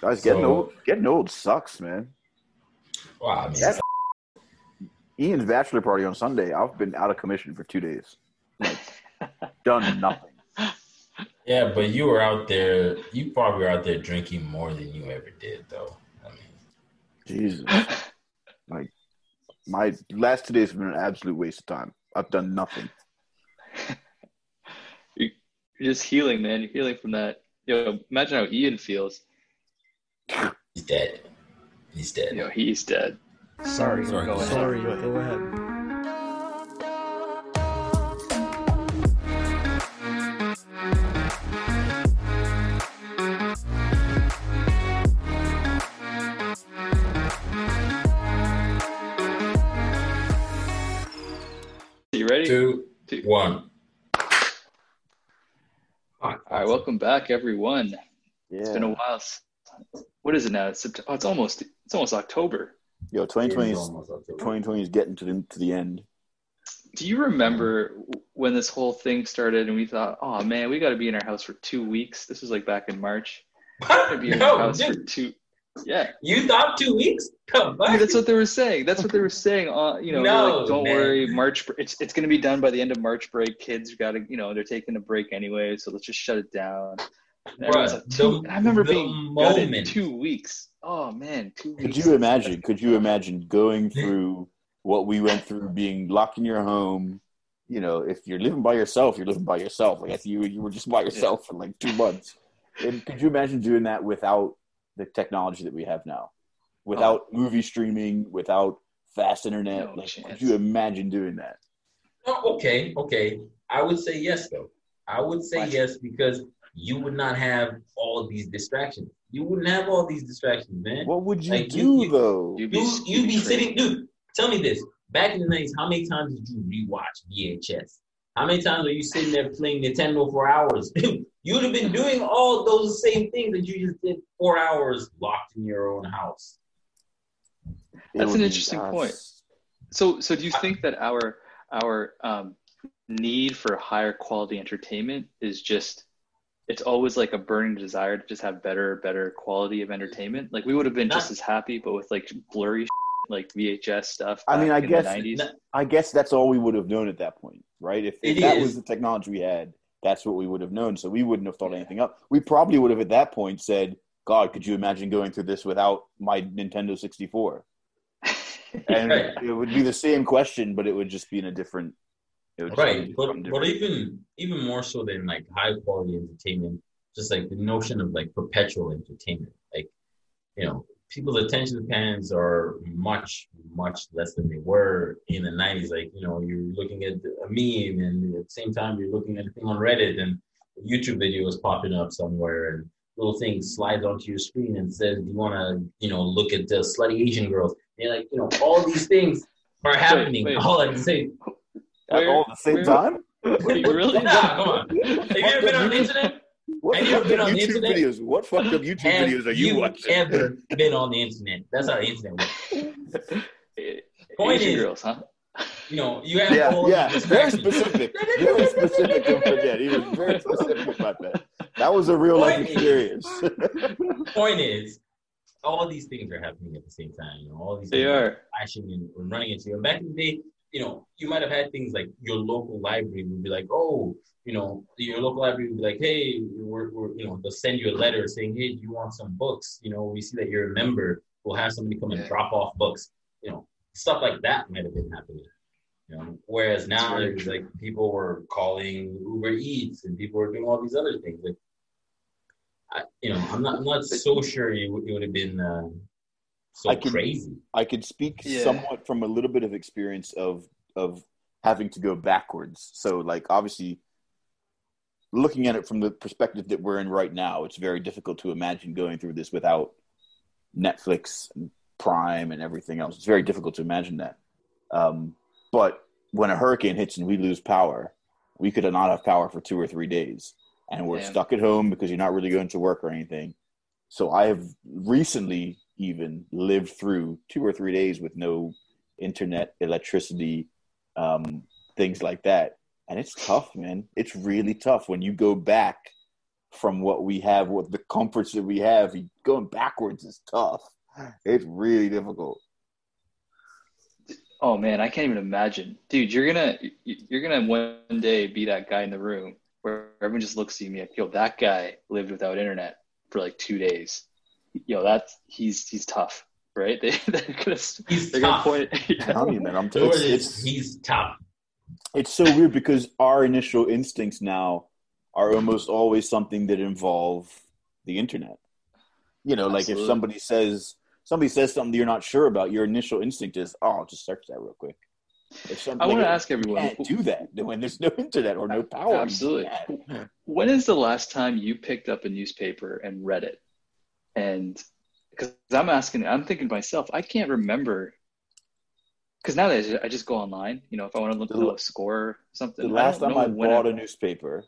Guys, getting old, getting old sucks, man. Wow, I mean, That's- Ian's bachelor party on Sunday. I've been out of commission for two days. Like, done nothing. yeah, but you were out there. You probably were out there drinking more than you ever did, though. I mean, Jesus. Like my last two days have been an absolute waste of time. I've done nothing. You're just healing, man. You're healing from that. You know, imagine how Ian feels. He's dead. He's dead. You know, he's dead. Sorry, Sorry, go go ahead. ahead. Sorry, go ahead. You ready? Two, Two. one. All right, welcome back, everyone. Yeah. It's been a while. S- What is it now? It's, oh, it's almost it's almost October. Yo, 2020 is, Almost October. 2020 is getting to the, to the end. Do you remember when this whole thing started and we thought, oh man, we got to be in our house for two weeks? This was like back in March. Be in our no, house for two. Yeah, you thought two weeks? Come I mean, on. that's what they were saying. That's what they were saying. Uh, you know, No, like, don't man. worry, March. br- It's it's gonna be done by the end of March break. Kids got to, you know, they're taking a break anyway, so let's just shut it down. And everyone's Bruh, like, two, the- I remember the being gutted moment- two weeks. Oh man, two Could you imagine? Could you imagine going through what we went through, being locked in your home? You know, if you're living by yourself, you're living by yourself. Like if you you were just by yourself for like two months, and could you imagine doing that without the technology that we have now, without oh. movie streaming, without fast internet? No like, chance. could you imagine doing that? Oh, okay, okay. I would say yes, though. I would say What? yes because you would not have all these distractions. You wouldn't have all these distractions, man. What would you Like, do you- you- though? You'd be, You you'd be sitting, dude. Tell me this: back in the nineties, how many times did you rewatch VHS? How many times are you sitting there playing Nintendo for hours? You'd have been doing all those same things that you just did four hours locked in your own house. That's an interesting uh, point. So, so do you think that our our um, need for higher quality entertainment is just it's always like a burning desire to just have better, better quality of entertainment? Like we would have been just as happy, but with like blurry, like VHS stuff. I mean, I guess- 90s. Not- I guess that's all we would have known at that point, right? If, if that is. was the technology we had, that's what we would have known. So we wouldn't have thought anything up. We probably would have at that point said, "God, could you imagine going through this without my Nintendo 64?" And Right. it would be the same question, but it would just be in a different. Right but but even even more so than like high quality entertainment just like the notion of like perpetual entertainment. Like you know people's attention spans are much much less than they were in the 90s like you know you're looking at a meme and at the same time you're looking at a thing on reddit and a youtube video is popping up somewhere and little thing slides onto your screen and says do you want to you know look at the slutty asian girls? And like you know all these things are happening wait. all at the same At all at the same where- time. Wait, really? Nah, come on. Have you ever been on the internet? What Have you ever been up on the YouTube internet? videos? What fucked up YouTube Have videos are you, watching? ever been on the internet? That's how the internet works. Point Asian is- girls, huh? You know, you have Yeah, all yeah, these very specific. Very specific. Don't forget, he was very specific about that. That was a real life Point is- experience. Point is, all these things are happening at the same time. You know, all these They things are. flashing and, and running into you. And back in the day, you know, you might have had things like your local library would be like, oh, you know, your local library would be like, hey, we're, we're you know, they'll send you a letter saying, hey, do you want some books? You know, we see that you're a member. We'll have somebody come and drop off books. You know, stuff like that might have been happening. You know, whereas now it's like people were calling Uber Eats and people were doing all these other things. Like, I, you know, I'm not, I'm not so sure it would, it would have been uh, so I can- crazy. I could speak Yeah. somewhat from a little bit of experience of of having to go backwards. So, like, obviously, looking at it from the perspective that we're in right now, it's very difficult to imagine going through this without Netflix and Prime and everything else. It's very difficult to imagine that. Um, but when a hurricane hits and we lose power, we could not have power for two or three days, and we're Damn. stuck at home because you're not really going to work or anything. So I have recently even lived through two or three days with no internet, electricity, um, things like that. And it's tough, man. It's really tough when you go back from what we have, what the comforts that we have. Going backwards is tough. It's really difficult. Oh man, I can't even imagine, dude. You're gonna you're gonna one day be that guy in the room where everyone just looks at me like, yo, that guy lived without internet for like two days. Yo, that's he's he's tough, right? They they're gonna He's they're tough. gonna point. I'm telling you, man. I'm t- Jordan it's, he's tough. it's so weird because our initial instincts now are almost always something that involve the internet. You know, like if somebody says somebody says something you're not sure about, your initial instinct is, "Oh, I'll just search that real quick." If some- I want to ask everyone. can't do that when there's no internet or no power. Absolutely. When is the last time you picked up a newspaper and read it? And because I'm asking, I'm thinking to myself, I can't remember. Because now that I just- I just go online, you know, if I want to look The- know a score or something. The last don't time I bought a newspaper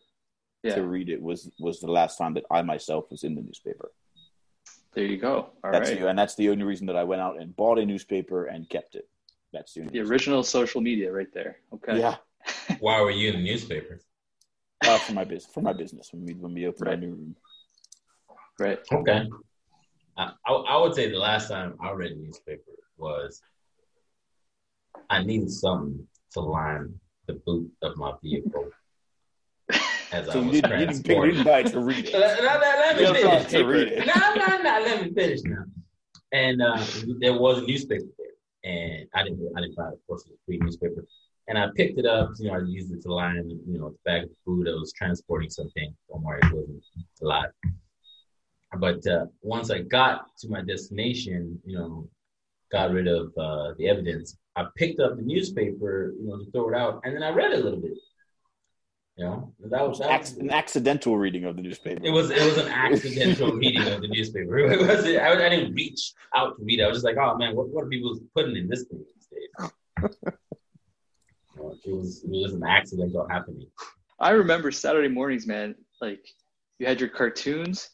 yeah, to read it was was the last time that I myself was in the newspaper. there you go. All right, That's the, and that's the only reason that I went out and bought a newspaper and kept it. That's the only the original social media right there. Okay. Yeah, Why were you in the newspaper? uh, for my business. For my business, when we when we opened our new room. Right. Okay. I, I, I would say the last time I read a newspaper was I needed something to line the boot of my vehicle as I So you was didn't, you didn't, pick, you didn't buy it to read it. Let, let- let me finish. to read it. No, no, no. Let me finish now. And uh, there was a newspaper there, and I didn't. I didn't buy it. Of course, it was a free newspaper. And I picked it up. You know, I used it to line. You know, the bag of food. I was transporting something. Don't worry, it wasn't a lot. But uh, once I got to my destination, you know, got rid of uh, the evidence. I picked up the newspaper, you know, to throw it out, and then I read a little bit. You know, that was, that was an accidental reading of the newspaper. it was it was an accidental reading of the newspaper. It was I, I didn't reach out to read it. I was just like, oh man, what, what are people putting in this thing these days? You know, it was it was an accidental happening. I remember Saturday mornings, man. Like you had your cartoons.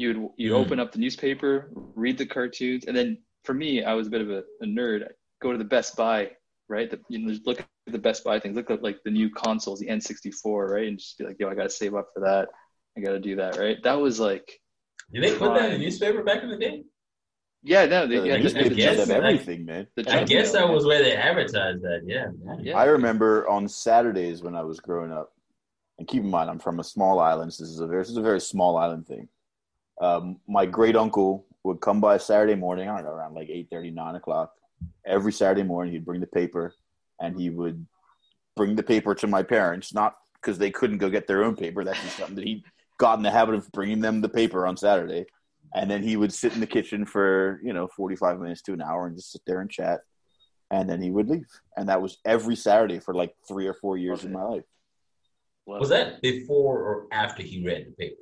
You'd you Mm. open up the newspaper, read the cartoons, and then for me, I was a bit of a, a nerd. I'd go to the Best Buy, right? The, you know, just look at the Best Buy things. Look at like the new consoles, the N64, right? And just be like, yo, I gotta save up for that. I gotta do that, right? That was like, Did they put that in the newspaper back in the day? yeah, no, they, the yeah, the, newspaper the, guess does junk have mail, that- everything, man. the I guess that was where they advertised that. Yeah. Yeah. I remember on Saturdays when I was growing up, and keep in mind I'm from a small island. So this is a very this is a very small island thing. Um, my great uncle would come by Saturday morning. I don't know around like 8:30, 9 o'clock. Every Saturday morning, he'd bring the paper, and he would bring the paper to my parents. Not because they couldn't go get their own paper. That's just something that he got in the habit of bringing them the paper on Saturday. And then he would sit in the kitchen for you know 45 minutes to an hour and just sit there and chat and then he would leave. And that was every Saturday for like three or four years in my life. Was that before or after he read the paper?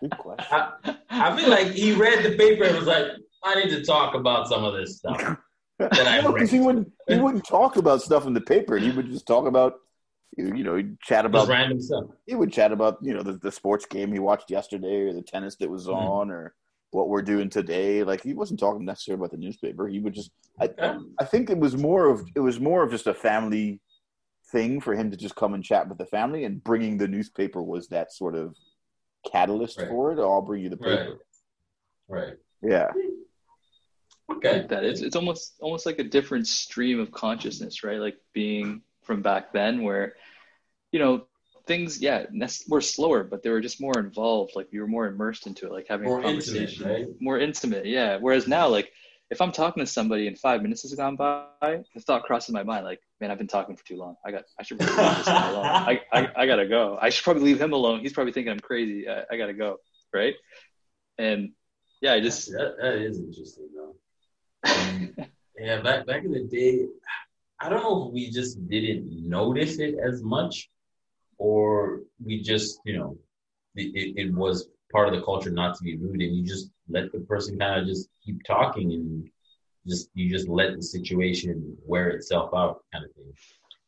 Good question. I, I feel like he read the paper and was like, I need to talk about some of this stuff. That No, 'cause he wouldn't he wouldn't talk about stuff in the paper. He would just talk about you know he'd chat Just about random stuff. he would chat about you know the, the sports game he watched yesterday or the tennis that was Mhm. on or what we're doing today. Like he wasn't talking necessarily about the newspaper. He would just I Okay. I think it was more of it was more of just a family thing for him to just come and chat with the family and bringing the newspaper was that sort of catalyst Right. for it. Oh, I'll bring you the paper. Right. Right. Yeah. Okay. like that. It's it's almost almost like a different stream of consciousness, right? Like being from back then, where you know things, yeah, were slower, but they were just more involved. Like you were more immersed into it, like having More a intimate, right? more intimate. Yeah. Whereas now, like if I'm talking to somebody and five minutes has gone by, the thought crosses my mind, like, man, I've been talking for too long. I got, I should leave this alone. I, I, I gotta go. I should probably leave him alone. He's probably thinking I'm crazy. I, I gotta go, right? And yeah, I just that, that is interesting though. Um, yeah, back back in the day, I don't know if we just didn't notice it as much, or we just, you know, it, it, it was part of the culture not to be rude, and you just let the person kind of just keep talking, and just you just let the situation wear itself out, kind of thing.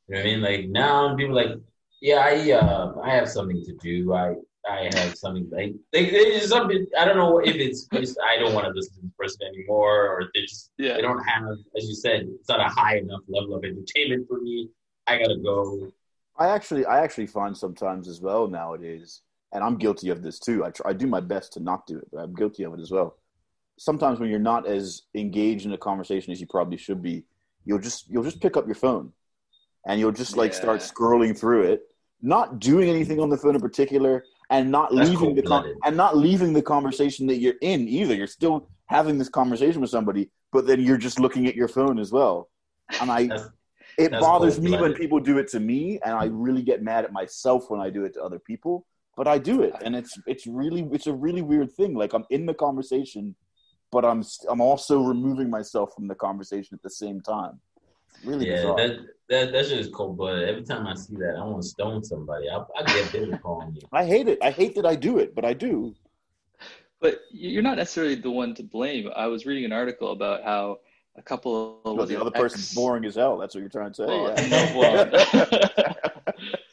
You know what I mean? Like now, people are like, yeah, I uh, I have something to do. I I have something like they, they just something. I don't know if it's just I don't want to listen to this person anymore, or they just yeah, they don't have, as you said, it's not a high enough level of entertainment for me. I gotta go. I actually, I actually find sometimes as well nowadays, and I'm guilty of this too. I try, I do my best to not do it, but I'm guilty of it as well. Sometimes when you're not as engaged in a conversation as you probably should be, you'll just you'll just pick up your phone, and you'll just like start scrolling through it, not doing anything on the phone in particular, and not That's leaving the con- and not leaving the conversation that you're in either. You're still having this conversation with somebody, but then you're just looking at your phone as well. And I, it bothers me when people do it to me, and I really get mad at myself when I do it to other people. But I do it, and it's it's really it's a really weird thing. Like I'm in the conversation, but I'm I'm also removing myself from the conversation at the same time. Really Yeah, bizarre. that that that shit is cold blooded. Every time I see that, I want to stone somebody. I, I get biblical on you. I hate it. I hate that I do it, but I do. But you're not necessarily the one to blame. I was reading an article about how a couple of Well, the it other person's boring as hell. That's what you're trying to say. Well, yeah. no, well,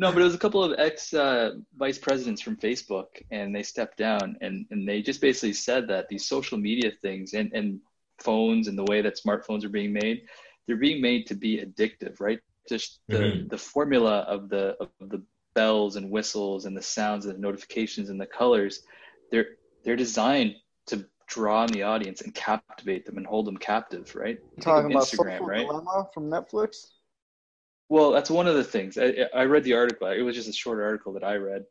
no, but it was a couple of ex uh, vice presidents from Facebook, and they stepped down, and and they just basically said that these social media things and and phones and the way that smartphones are being made, they're being made to be addictive, right? Just the Mhm. the formula of the of the bells and whistles and the sounds and the notifications and the colors, they're they're designed to draw in the audience and captivate them and hold them captive, right? Think of Talking about Instagram, social right? dilemma from Netflix. Well, that's one of the things. I, I read the article. It was just a short article that I read.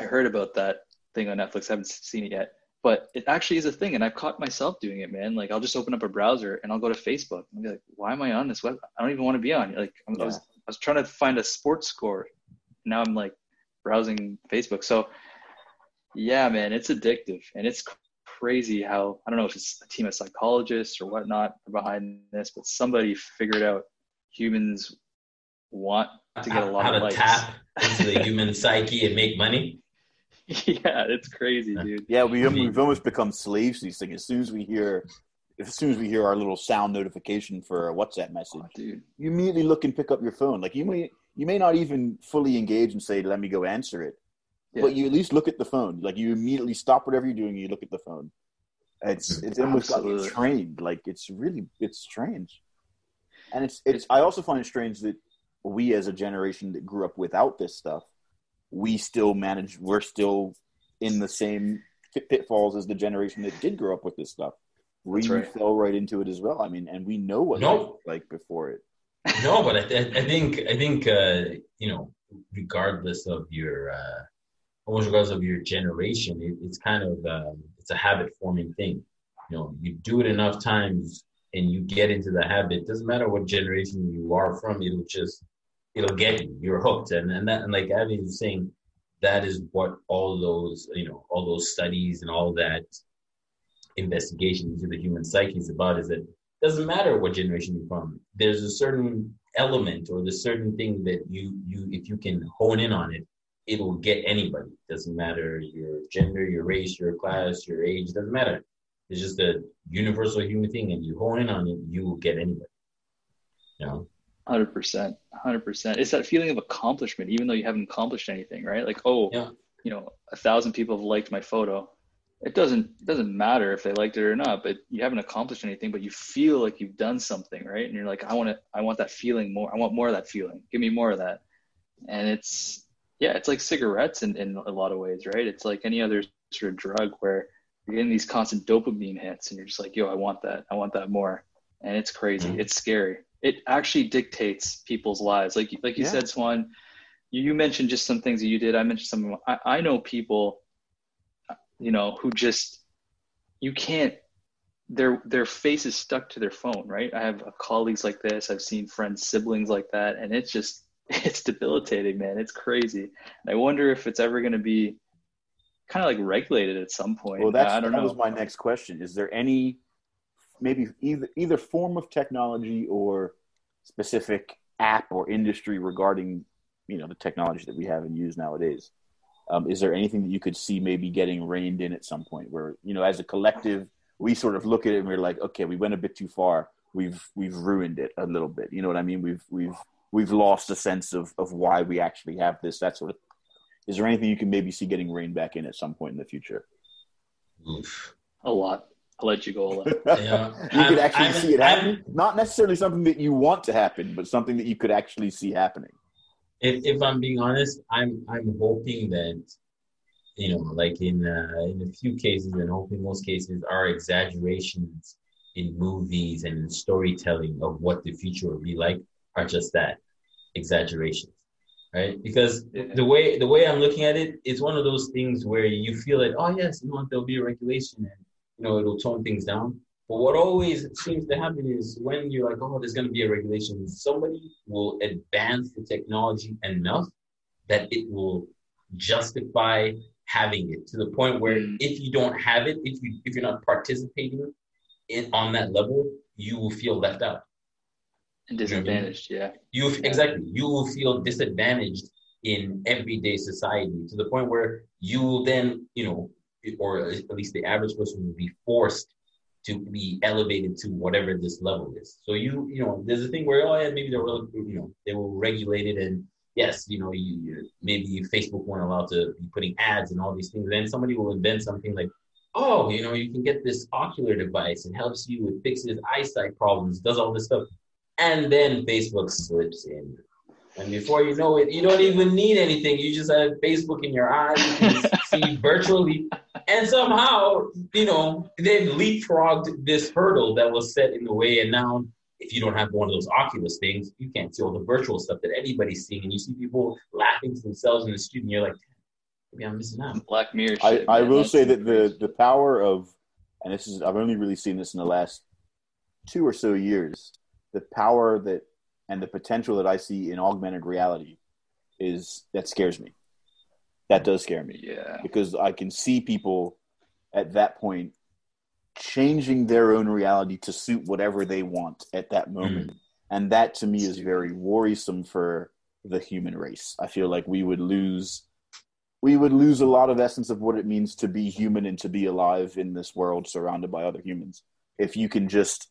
I heard about that thing on Netflix. I haven't seen it yet, but it actually is a thing. And I've caught myself doing it, man. Like I'll just open up a browser and I'll go to Facebook and be like, why am I on this web? I don't even want to be on. Like I'm- I was, I was trying to find a sports score. Now I'm like browsing Facebook. So yeah, man, it's addictive and it's crazy how, I don't know if it's a team of psychologists or whatnot behind this, but somebody figured out humans want to get a lot how of to likes. tap into the human psyche and make money. yeah, it's crazy, dude. Yeah, we, we've almost become slaves to these things. As soon as we hear, as soon as we hear our little sound notification for a WhatsApp message, Oh, dude. you immediately look and pick up your phone. Like you may you may not even fully engage and say, "Let me go answer it," Yeah. but you at least look at the phone. Like you immediately stop whatever you're doing, and you look at the phone. It's mm-hmm. it's almost got trained. Like it's really it's strange, and it's it's. I also find it strange that we, as a generation that grew up without this stuff, we still manage. We're still in the same pitfalls as the generation that did grow up with this stuff. We right. fell right into it as well. I mean, and we know what No. life was like before it. No, but I, th- I think I think uh, you know, regardless of your uh, almost regardless of your generation, it, it's kind of um, it's a habit forming thing. You know, you do it enough times and you get into the habit. Doesn't matter what generation you are from, it'll just it'll get you. You're hooked, and and that and like Abby was saying, that is what all those you know all those studies and all that investigation into the human psyche is about. Is that it doesn't matter what generation you're from. There's a certain element or the certain thing that you you if you can hone in on it, it'll get anybody. It Doesn't matter your gender, your race, your class, your age. Doesn't matter. It's just a universal human thing, and you hone in on it, you will get anybody. You know. Hundred percent, hundred percent. It's that feeling of accomplishment, even though you haven't accomplished anything, right? Like, oh, Yeah. you know, a thousand people have liked my photo. It doesn't it doesn't matter if they liked it or not, but you haven't accomplished anything, but you feel like you've done something, right? And you're like, I want to, I want that feeling more. I want more of that feeling. Give me more of that. And it's, yeah, it's like cigarettes in, in a lot of ways, right? It's like any other sort of drug where you're getting these constant dopamine hits, and you're just like, yo, I want that. I want that more. And it's crazy. Mhm. It's scary. It actually dictates people's lives. Like, like you Yeah. said, Swan, you, you mentioned just some things that you did. I mentioned some. I, I know people, you know, who just you can't. Their their face is stuck to their phone, right? I have colleagues like this. I've seen friends, siblings like that, and it's just it's debilitating, man. It's crazy. And I wonder if it's ever going to be kind of like regulated at some point. Well, that's I don't that know. was my next question. Is there any maybe either either form of technology or specific app or industry regarding you know the technology that we have and use nowadays? Um, is there anything that you could see maybe getting reined in at some point, where you know, as a collective, we sort of look at it and we're like, okay, we went a bit too far. We've we've ruined it a little bit. You know what I mean? We've we've we've lost a sense of of why we actually have this. That sort of. Is there anything you can maybe see getting reined back in at some point in the future? Oof. a lot. I'll let you go. Ola. Yeah. you could I'm- actually I'm- see it I'm- happening. Not necessarily something that you want to happen, but something that you could actually see happening. if if I'm being honest, I'm I'm hoping that you know, like in uh, in a few cases, and hopefully most cases, are exaggerations in movies and in storytelling of what the future will be like are just that exaggerations, right? Because the way the way I'm looking at it, it's one of those things where you feel like, oh yes, you know, there'll be a regulation and you know it'll tone things down. But what always seems to happen is when you're like, oh, there's going to be a regulation, somebody will advance the technology enough that it will justify having it to the point where Mm. if you don't have it, if you if you're not participating in on that level, you will feel left out. And disadvantaged, yeah. You Yeah. exactly you will feel disadvantaged in everyday society to the point where you will then you know, or at least the average person will be forced to be elevated to whatever this level is. So you you know, there's a thing where oh yeah, maybe they will you know they will regulate it and yes, you know, you, you maybe Facebook weren't allowed to be putting ads and all these things. Then somebody will invent something like, oh, you know, you can get this ocular device. It helps you. It fixes eyesight problems. Does all this stuff, and then Facebook slips in. And before you know it, you don't even need anything. You just have Facebook in your eyes. You can see virtually. And somehow, you know, they've leapfrogged this hurdle that was set in the way. And now if you don't have one of those Oculus things, you can't see all the virtual stuff that anybody's seeing. And you see people laughing to themselves in the street, and you're like, maybe I'm missing out. Black Mirror I, shit. I man. will That's say that the the power of, and this is I've only really seen this in the last two or so years. The power that and the potential that I see in augmented reality is that scares me. That does scare me Yeah. because I can see people at that point changing their own reality to suit whatever they want at that mm. moment. And that to me is very worrisome for the human race. I feel like we would lose we would lose a lot of essence of what it means to be human and to be alive in this world surrounded by other humans. If you can just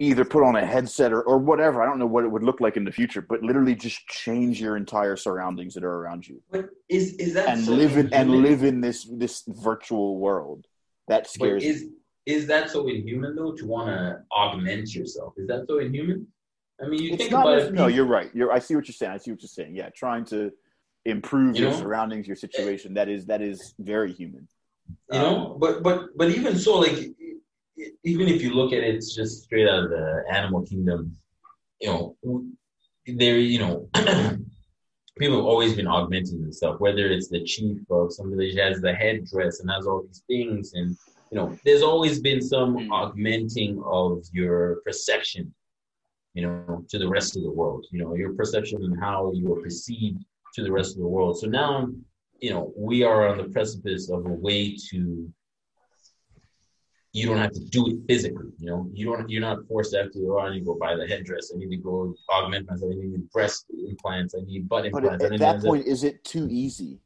either put on a headset or, or whatever, I don't know what it would look like in the future, but literally just change your entire surroundings that are around you But is is that and so live in and live in this this virtual world. That But scares me. is is that so inhuman though to want to augment yourself? Is that so inhuman? I mean, you It's think about it. no, you're right. You're I see what you're saying. I see what you're saying. Yeah, trying to improve You your know? surroundings, your situation. That is that is very human. you know um, but but but even so like even if you look at it just straight out of the animal kingdom you know there you know people have always been augmenting themselves whether it's the chief of some village has the headdress and has all these things and you know there's always been some Mm. augmenting of your perception you know to the rest of the world you know your perception and how you are perceived to the rest of the world so now you know, we are on the precipice of a way to you don't have to do it physically. You know, you don't you're not forced to have to oh, I need to go buy the headdress. I need to go augment myself. I need breast implants. I need butt But implants. at, at that point, is it too easy?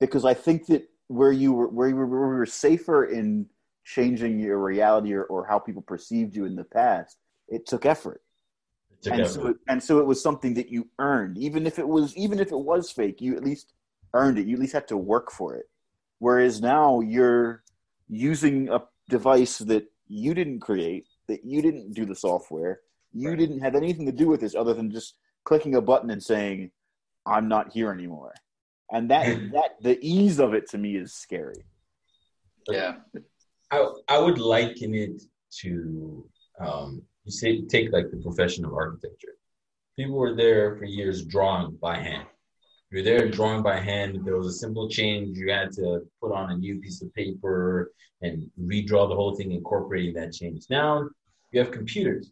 Because I think that where you were where you were, where we were safer in changing your reality or, or how people perceived you in the past, it took effort. took and effort. so it, and so it was something that you earned even if it was even if it was fake you at least earned it you at least had to work for it whereas now you're using a device that you didn't create that you didn't do the software you Right. didn't have anything to do with this other than just clicking a button and saying i'm not here anymore and that that the ease of it to me is scary Yeah. I, I would liken it to um, you say take like the profession of architecture. People were there for years drawing by hand. You're there drawing by hand. If There was a simple change you had to put on a new piece of paper and redraw the whole thing, incorporating that change. Now you have computers.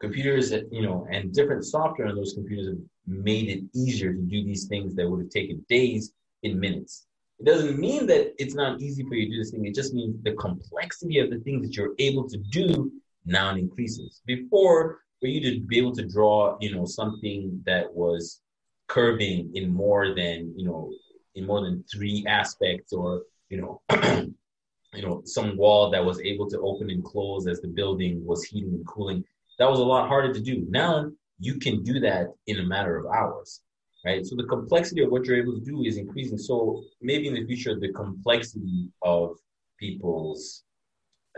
Computers that you know, and different software on those computers have made it easier to do these things that would have taken days in minutes. It doesn't mean that it's not easy for you to do this thing. It just means the complexity of the things that you're able to do now increases. Before, for you to be able to draw, you know, something that was curving in more than, you know, in more than three aspects, or you know, you know, some wall that was able to open and close as the building was heating and cooling. That was a lot harder to do. Now you can do that in a matter of hours right? So the complexity of what you're able to do is increasing. So maybe in the future, the complexity of people's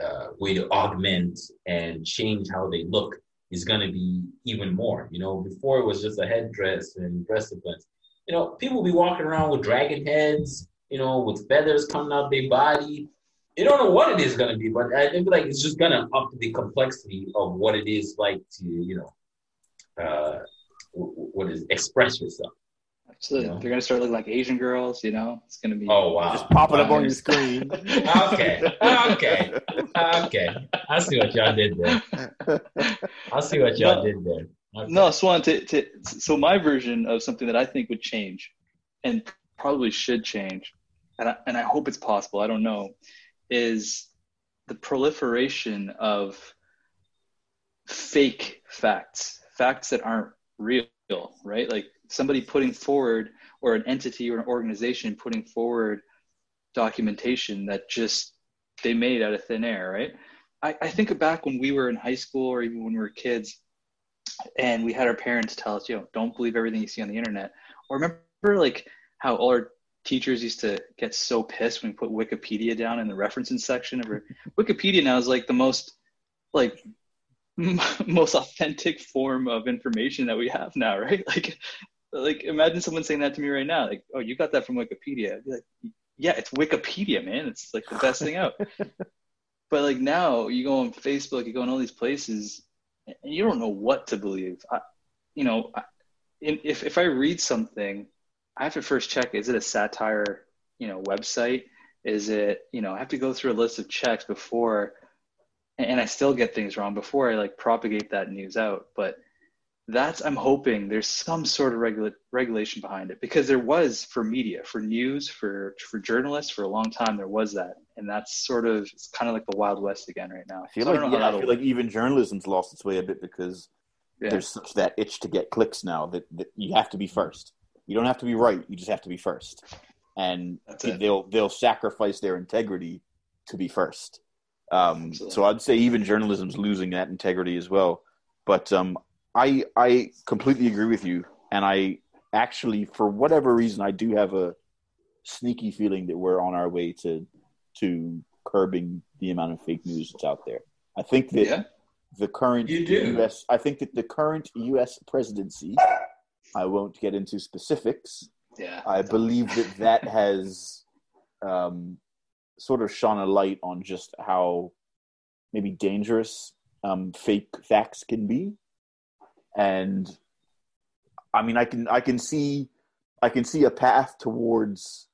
uh, way to augment and change how they look is going to be even more. You know, before it was just a headdress and breast defense. You know, people be walking around with dragon heads, you know, with feathers coming out their body. You don't know what it is going to be, but I think like it's just going to up the complexity of what it is like to, you know, uh, what is express yourself. Absolutely. They're gonna start looking like Asian girls, you know. It's gonna be Oh wow. Just popping it up on your screen. okay. Okay. Okay. I see what y'all did there. I see what y'all No. did there. Okay. No, Swan. To, to so my version of something that I think would change, and probably should change, and I, and I hope it's possible. I don't know, is the proliferation of fake facts, facts that aren't real, right? Like somebody putting forward, or an entity or an organization putting forward documentation that just they made out of thin air, right? I, I think back when we were in high school or even when we were kids and we had our parents tell us, yo, don't believe everything you see on the internet. Or remember like how all our teachers used to get so pissed when we put Wikipedia down in the referencing section of our Wikipedia now is like the most like most authentic form of information that we have now, right? Like like imagine someone saying that to me right now, like, oh, you got that from Wikipedia. I'd be like, yeah, it's Wikipedia, man. It's like the best thing out. But like now, you go on Facebook, you go on all these places, and you don't know what to believe. I, you know, I, in, if if I read something, I have to first check: is it a satire, you know, website? Is it, you know, I have to go through a list of checks before, and, I still get things wrong before I like propagate that news out. But that's I'm hoping there's some sort of regula- regulation behind it because there was for media, for news, for for journalists for a long time there was that, and that's sort of it's kind of like the wild west again right now. I feel So like don't yeah, I feel like even journalism's lost its way a bit because Yeah. there's such that itch to get clicks now that, that you have to be first. You don't have to be right. You just have to be first, and they'll they'll sacrifice their integrity to be first. Um, so I'd say even journalism's losing that integrity as well. But um, I I completely agree with you, and I actually for whatever reason I do have a sneaky feeling that we're on our way to to curbing the amount of fake news that's out there. I think that yeah. the current U.S. I think that the current U.S. presidency. I won't get into specifics. Yeah. I believe that that has um, sort of shone a light on just how maybe dangerous um, fake facts can be, and I mean, I can I can see I can see a path towards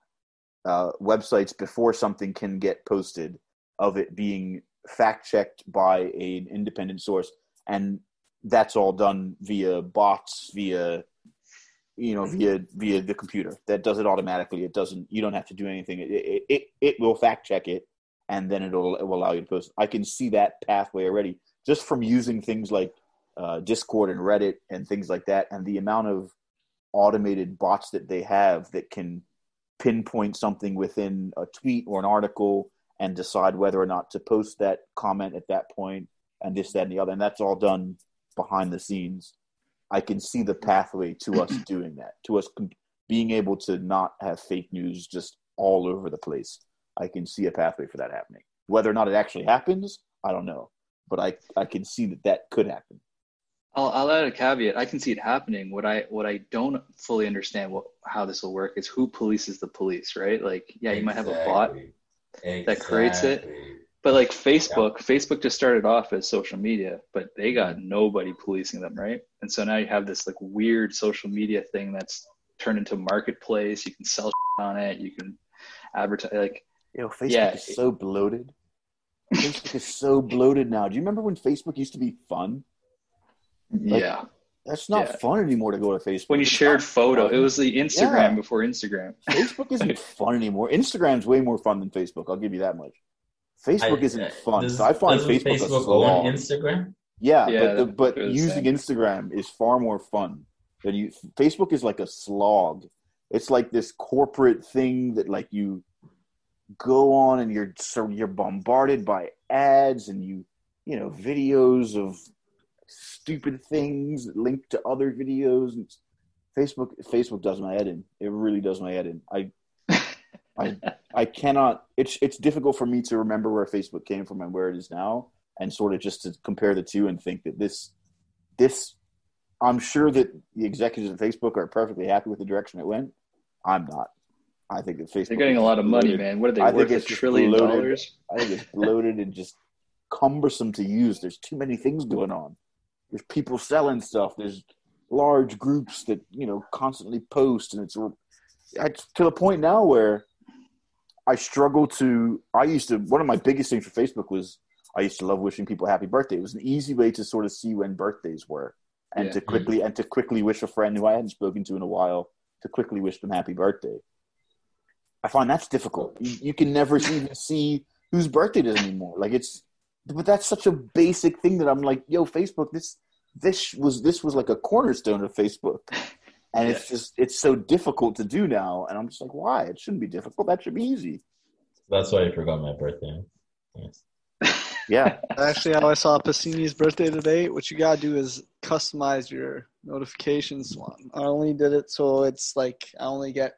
uh, websites before something can get posted of it being fact checked by an independent source, and that's all done via bots, via you know, via via the computer. That does it automatically. It doesn't. You don't have to do anything. It it it, it will fact check it, and then it'll it will allow you to post. I can see that pathway already just from using things like uh, Discord and Reddit and things like that, and the amount of automated bots that they have that can pinpoint something within a tweet or an article and decide whether or not to post that comment at that point and this that and the other and that's all done behind the scenes i can see the pathway to us doing that to us being able to not have fake news just all over the place i can see a pathway for that happening whether or not it actually happens i don't know but i i can see that that could happen I'll, I'll add a caveat. I can see it happening. What I what I don't fully understand what how this will work is who polices the police, right? Like, yeah, you might have a bot, Exactly. that creates it. But like Facebook, Facebook just started off as social media, but they got mm-hmm. nobody policing them, right? And so now you have this like weird social media thing that's turned into a marketplace. You can sell on it. You can advertise. Like, Yo, Facebook Yeah. is so bloated. Facebook is so bloated now. Do you remember when Facebook used to be fun? Like, yeah. That's not Yeah. fun anymore to go to Facebook. When you It's shared photo, fun. it was the Instagram Yeah. before Instagram. Facebook isn't fun anymore. Instagram's way more fun than Facebook. I'll give you that much. Facebook I- isn't uh, fun. Does- so I find doesn't Facebook, a Facebook slog. own Instagram. Yeah, Yeah, but the, but what I was using saying. Instagram is far more fun than you. Facebook is like a slog. It's like this corporate thing that like you go on and you're so you're bombarded by ads and you you know videos of stupid things linked to other videos. And Facebook Facebook does my head in. It really does my head in. I I I cannot. It's it's difficult for me to remember where Facebook came from and where it is now, and sort of just to compare the two and think that this this I'm sure that the executives at Facebook are perfectly happy with the direction it went. I'm not. I think that Facebook They're getting a lot of money, bloated. man. What are they I worth? A trillion bloated. dollars? I think it's bloated and just cumbersome to use. There's too many things going on. There's people selling stuff. There's large groups that you know constantly post, and it's, it's to the point now where I struggle to. I used to. One of my biggest things for Facebook was I used to love wishing people happy birthday. It was an easy way to sort of see when birthdays were, and Yeah. to quickly and to quickly wish a friend who I hadn't spoken to in a while to quickly wish them happy birthday. I find that's difficult. You, you can never even see whose birthday it is anymore. Like it's, but that's such a basic thing that I'm like, yo, Facebook, this this was this was like a cornerstone of Facebook, and it's just it's so difficult to do now. And I'm just like, why? It shouldn't be difficult. That should be easy. That's why I forgot my birthday. Yes. Yeah, Actually, how I saw Passini's birthday today, what you gotta do is customize your notifications one. I only did it so it's like I only get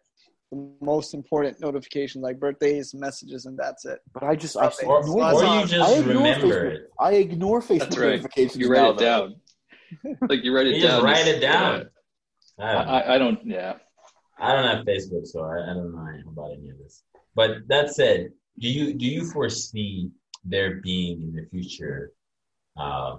the most important notifications like birthdays, messages, and that's it. but I just I Or, ignore or those. you I just ignore remember Facebook. it. I ignore Facebook That's right. notifications. You write now, it down. Like you write it You just down. write it down. yeah. I don't. I, I don't. Yeah. I don't have Facebook, so I, I don't know about any of this. But that said, do you do you foresee there being in the future uh,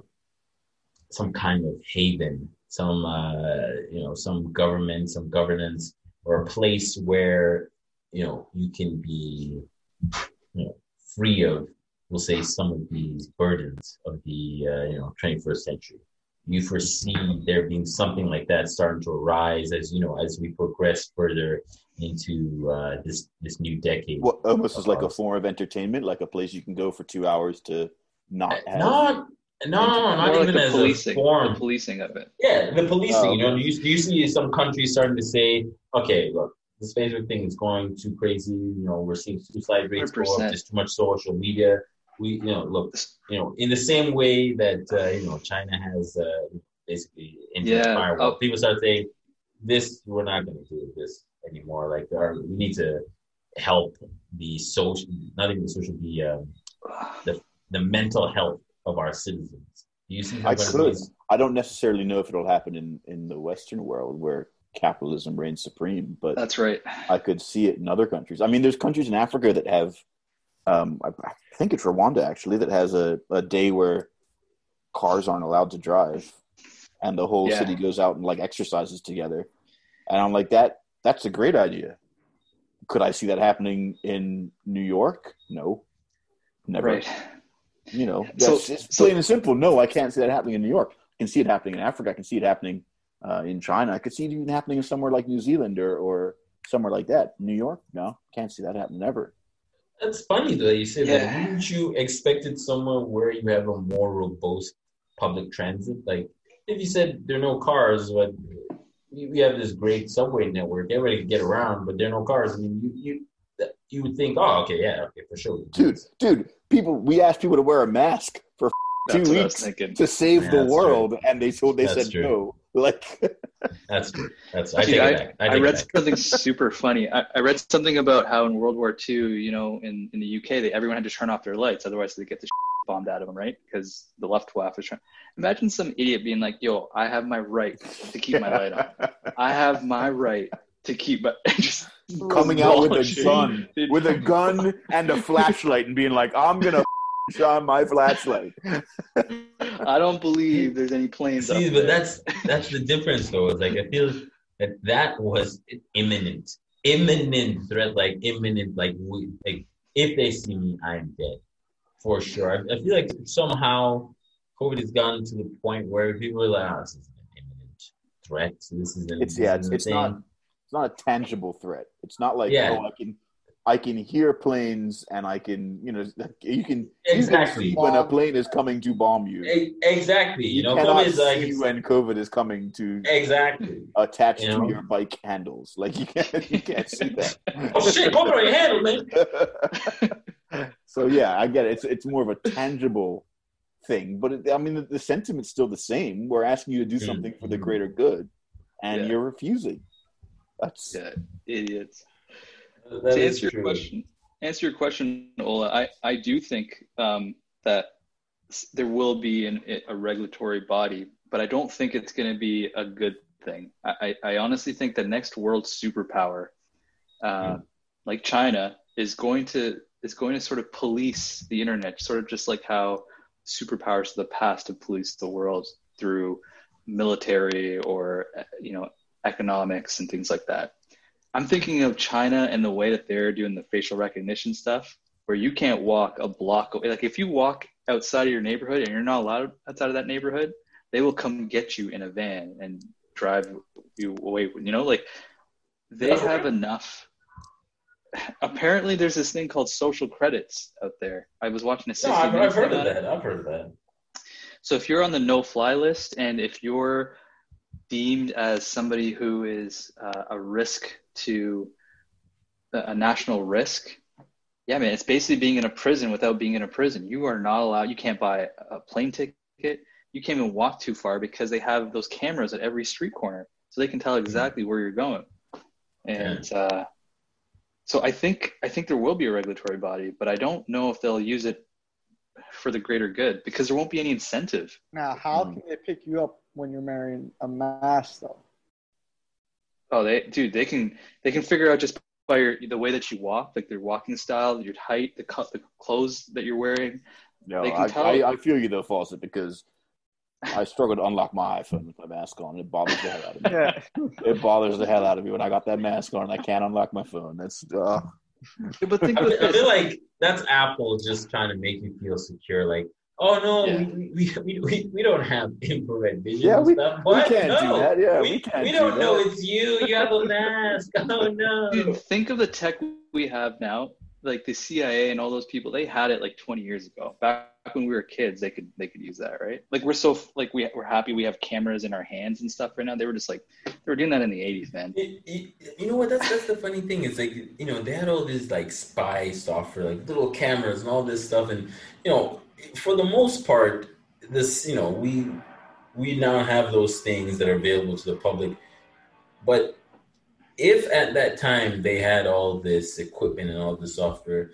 some kind of haven, some uh, you know, some government, some governance, or a place where you know you can be you know free of, we'll say, some of these burdens of the uh, you know 21st century? you foresee there being something like that starting to arise as you know as we progress further into uh, this this new decade. What almost as like a form of entertainment, like a place you can go for two hours to not have. Not no, no, no, not More even the as policing. a form. The policing of it. Yeah, the policing. Oh, you know, do you, you see some countries starting to say, okay, look, this Facebook thing is going too crazy. You know, we're seeing suicide rates go up. 100%. There's too much social media. We, you know, look, you know, in the same way that uh, you know China has uh, basically internet Yeah, firewall, oh. people start saying, this we're not going to do this anymore. Like, our, we need to help the social, not even the social, the um, the mental health of our citizens. Do you see I could. I don't necessarily know if it'll happen in, in the Western world where capitalism reigns supreme, but That's right. I could see it in other countries. I mean, there's countries in Africa that have, um, I, I think it's Rwanda actually, that has a, a day where cars aren't allowed to drive, and the whole Yeah. city goes out and like exercises together. And I'm like, that that's a great idea. Could I see that happening in New York? No, never. Right. You know, So- that's it's so- plain and simple. No, I can't see that happening in New York. I can see it happening in Africa. I can see it happening uh, in China. I could see it even happening in somewhere like New Zealand or, or somewhere like that. New York, no, can't see that happening ever. That's funny though. You say Yeah. that. Wouldn't you expect it somewhere where you have a more robust public transit? Like if you said there are no cars, but we we have this great subway network, everybody can get around, but there are no cars. I mean, you you you would think, oh, okay, yeah, okay, for sure, Dude, dude, people, we asked people to wear a mask for two That's what weeks to save Yeah, the that's world, and they told they That's said true. no. Like, that's true. That's I Dude, I, it back. I, I read it back. something super funny. I, I read something about how in World War II, you know, in, in the UK, they, everyone had to turn off their lights, otherwise they get the bombed out of him, right? Because the Luftwaffe was trying. Imagine some idiot being like, "Yo, I have my right to keep my light on. I have my right to keep my." just coming out with a launching. gun, with a gun and a flashlight, and being like, "I'm gonna shine my flashlight." I don't believe there's any planes. See, up but there. that's that's the difference, though. It's like I feel that that was imminent, imminent threat, like imminent, like we, like if they see me, I'm dead for sure. I, I feel like somehow COVID has gotten to the point where people are like, "Oh, this is an imminent threat. This is an, It's yeah, it's, it's not it's not a tangible threat. It's not like Yeah. oh, I can I can hear planes and I can you know you can Exactly. you can when a plane is coming to bomb you. E- Exactly. You, know, cannot COVID is like see when COVID is coming to exactly. attach You to know? your bike handles. Like you can't you can't see that. Oh shit! Go on your handle, man. So yeah, I get it. It's it's more of a tangible thing, but it, I mean the, the sentiment's still the same. We're asking you to do something for the greater good, and Yeah. you're refusing. That's yeah, idiots. That to is answer your question, answer your question, Ola. I, I do think um, that there will be an, a regulatory body, but but I don't think it's going to be a good thing. I, I honestly think the next world superpower, uh, mm. like China, is going to is going to sort of police the internet, sort of just like how superpowers of the past have policed the world through military or you know economics and things like that. I'm thinking of China and the way that they're doing the facial recognition stuff, where you can't walk a block away. Like if you walk outside of your neighborhood and you're not allowed outside of that neighborhood, they will come get you in a van and drive you away. You know, like they have enough. Apparently, there's this thing called social credits out there. I was watching a. No, I've, I've heard of that. It. I've heard of that. So if you're on the no-fly list and if you're deemed as somebody who is uh, a risk to a national risk, yeah, man, it's basically being in a prison without being in a prison. You are not allowed. You can't buy a plane ticket. You can't even walk too far because they have those cameras at every street corner, so they can tell exactly where you're going. And uh, so I think I think there will be a regulatory body, but I don't know if they'll use it for the greater good because there won't be any incentive. Now, how mm. can they pick you up when you're wearing a mask, though? Oh, they, dude, they can they can figure out just by your, the way that you walk, like their walking style, your height, the cut, the clothes that you're wearing. No, I, I, I, feel you though, Fawcett, because I struggle to unlock my iPhone with my mask on. It bothers the hell out of me. Yeah. it bothers the hell out of me when I got that mask on and I can't unlock my phone. That's uh. but think I, I feel like that's Apple just trying to make you feel secure. Like, oh no, yeah. we, we, we, we don't have infrared vision. Yeah, we, stuff. we can't no, do that. Yeah, we, we can't. We don't know it's you. You have a mask. Oh no. Dude, think of the tech we have now. Like the CIA and all those people, they had it like 20 years ago. Back when we were kids, they could they could use that, right? Like we're so like we we're happy we have cameras in our hands and stuff right now. They were just like they were doing that in the '80s, man. You know what? That's that's the funny thing. Is like you know they had all this like spy software, like little cameras and all this stuff, and you know for the most part, this you know we we now have those things that are available to the public, but if at that time they had all this equipment and all the software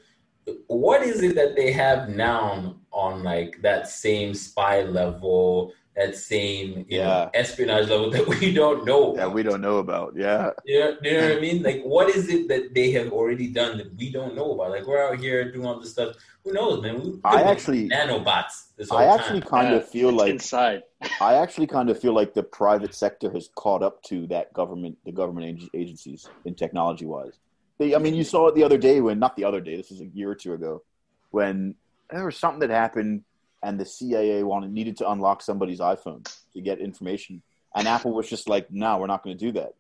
what is it that they have now on like that same spy level, that same yeah. Know, espionage level that we don't know? About? We don't know about. Yeah. Yeah, you know what I mean? Like, what is it that they have already done that we don't know about? Like, we're out here doing all this stuff. Who knows, man? We I actually nanobots. I actually kind yeah, of feel like inside. I actually kind of feel like the private sector has caught up to that government, the government agencies in technology wise. They, i mean, you saw it the other day when, not the other day, this was a year or two ago, when there was something that happened and the CIA wanted needed to unlock somebody's iPhone to get information, and Apple was just like, "No, we're not going to do that."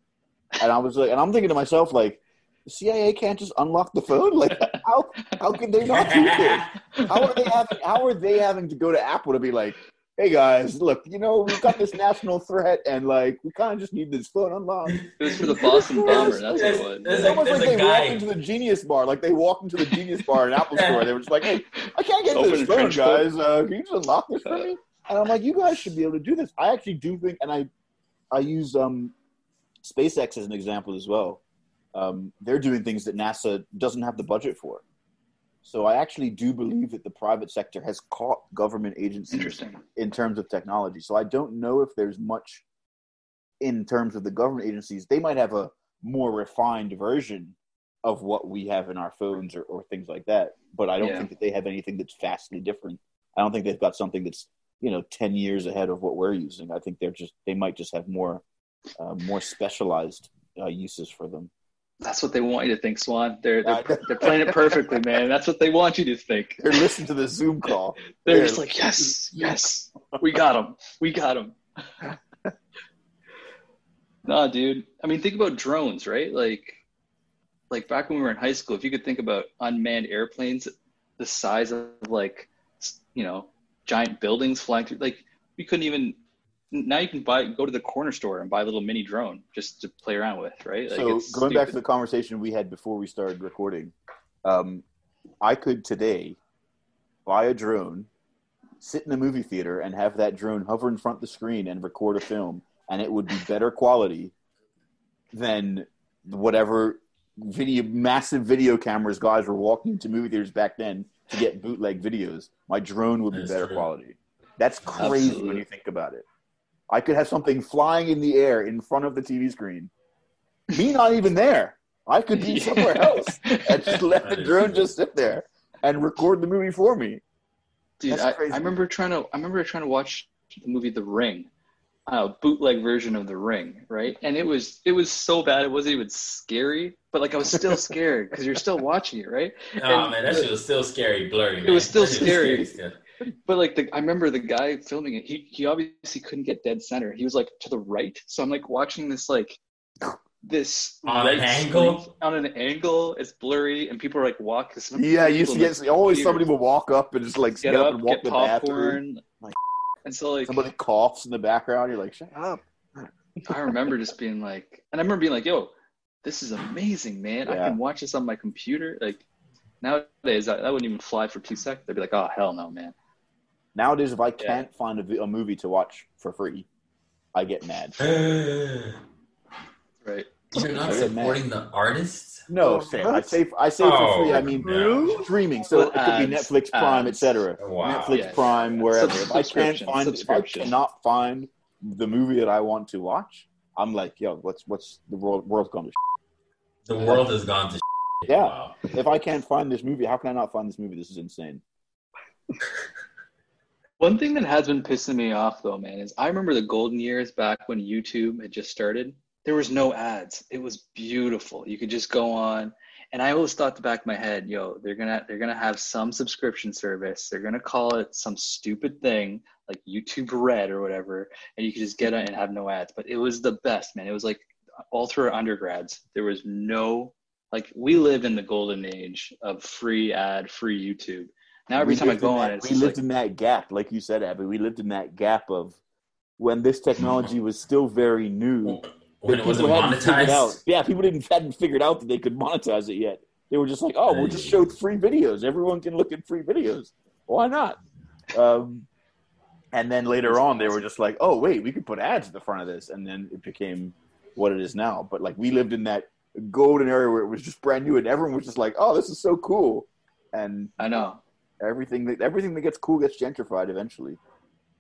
And I was like, and I'm thinking to myself, like, the CIA can't just unlock the phone. Like, how how can they not do this? How are they having how are they having to go to Apple to be like, hey guys, look, you know, we've got this national threat, and like, we kind of just need this phone unlocked. It was for the Boston bomber. That's what it was. It's almost like they guy. walked into the Genius Bar, like they walked into the Genius Bar in Apple Store. They were just like, hey, I can't get Open this phone, guys. Uh, can you just unlock this for me? And I'm like, you guys should be able to do this. I actually do think, and I, I use um, SpaceX as an example as well. Um, they're doing things that NASA doesn't have the budget for. So I actually do believe that the private sector has caught government agencies in terms of technology. So I don't know if there's much in terms of the government agencies. They might have a more refined version of what we have in our phones or, or things like that. But I don't yeah. think that they have anything that's vastly different. I don't think they've got something that's you know ten years ahead of what we're using. I think they're just they might just have more uh, more specialized uh, uses for them. That's what they want you to think, Swan. They're they're, they're playing it perfectly, man. That's what they want you to think. They're listening to the Zoom call. They're, they're just like, yes, yes, we got them, we got them. nah, dude. I mean, think about drones, right? Like, like back when we were in high school, if you could think about unmanned airplanes, the size of like, you know, giant buildings flying through, like we couldn't even now you can buy go to the corner store and buy a little mini drone just to play around with, right? Like so going stupid. back to the conversation we had before we started recording, um, I could today buy a drone, sit in a movie theater, and have that drone hover in front of the screen and record a film, and it would be better quality than whatever video massive video cameras guys were walking into movie theaters back then to get bootleg videos. My drone would be better true. quality. That's crazy Absolutely. when you think about it. I could have something flying in the air in front of the TV screen. Me not even there. I could be somewhere else and just let the drone just sit there and record the movie for me. Dude, I. I remember trying to I remember trying to watch the movie The Ring, a bootleg version of The Ring, right? And it was it was so bad it wasn't even scary, but like I was still scared because you're still watching it, right? Oh And man, that shit was still scary, blurry. It was still That shit scary. Still. But like the I remember the guy filming it, he he obviously couldn't get dead center. He was like to the right, so I'm like watching this like this On an angle? on an angle. It's blurry, and people are like walk. some Yeah, you people see, in always theaters somebody will walk up and just like get get up up, and walk get to the bathroom. Like, and so like Somebody coughs in the background. You're like, shut up. I remember just being like, and I remember being like, "Yo, this is amazing, man! I can watch this on my computer." Like nowadays, that, that wouldn't even fly for two seconds. I'd be like, "Oh hell no, man!" Nowadays, if I can't find a, a movie to watch for free, I get mad. Right? You're not I mad. supporting the artists? No, Oh, Sam. I what? say I say for Oh, free. I mean no. streaming. So With it could be ads, Netflix, Prime, etc. Wow. Netflix, Yeah. Prime, wherever. Sub- if I can't subscription, find, if I cannot find the movie that I want to watch, I'm like, yo, what's what's the world world's gone to? The world has gone to Yeah. Wow. If I can't find this movie, how can I not find this movie? This is insane. One thing that has been pissing me off though, man, is I remember the golden years back when YouTube had just started. There was no ads. It was beautiful. You could just go on, and I always thought the back of my head, yo, they're gonna they're gonna have some subscription service. They're gonna call it some stupid thing like YouTube Red or whatever, and you could just get it and have no ads. But it was the best, man. It was like all through our undergrads, there was no like we lived in the golden age of free ad, free YouTube. Now every We time I go in on, it, we lived like, in that gap, like you said, Abby. We lived in that gap of when this technology was still very new. When it wasn't people out. monetized. Yeah, people didn't hadn't figured out that they could monetize it yet. They were just like, "Oh, we'll just show free videos. Everyone can look at free videos. Why not?" Um, and then later on, they were just like, "Oh, wait, we could put ads at the front of this," and then it became what it is now. But like, we lived in that golden area where it was just brand new, and everyone was just like, "Oh, this is so cool," and I know. Everything that everything that gets cool gets gentrified eventually.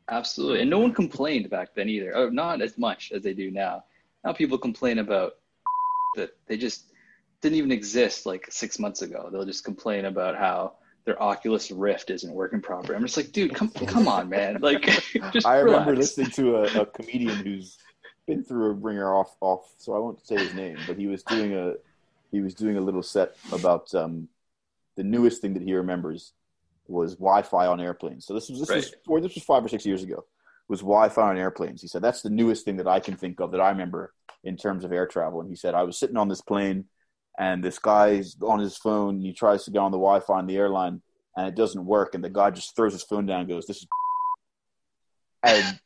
Absolutely. And no one complained back then either. Or not as much as they do now. Now people complain about that they just didn't even exist like six months ago. They'll just complain about how their Oculus Rift isn't working properly. I'm just like, dude, come come on, man. Like just I remember listening to a, a comedian who's been through a bringer off off, so I won't say his name, but he was doing a he was doing a little set about um, the newest thing that he remembers was Wi-Fi on airplanes. So this was this was Right. four, this was five or six years ago. Was Wi-Fi on airplanes? He said that's the newest thing that I can think of that I remember in terms of air travel. And he said I was sitting on this plane, and this guy's on his phone. And he tries to get on the Wi-Fi on the airline, and it doesn't work. And the guy just throws his phone down, and goes, "This is." And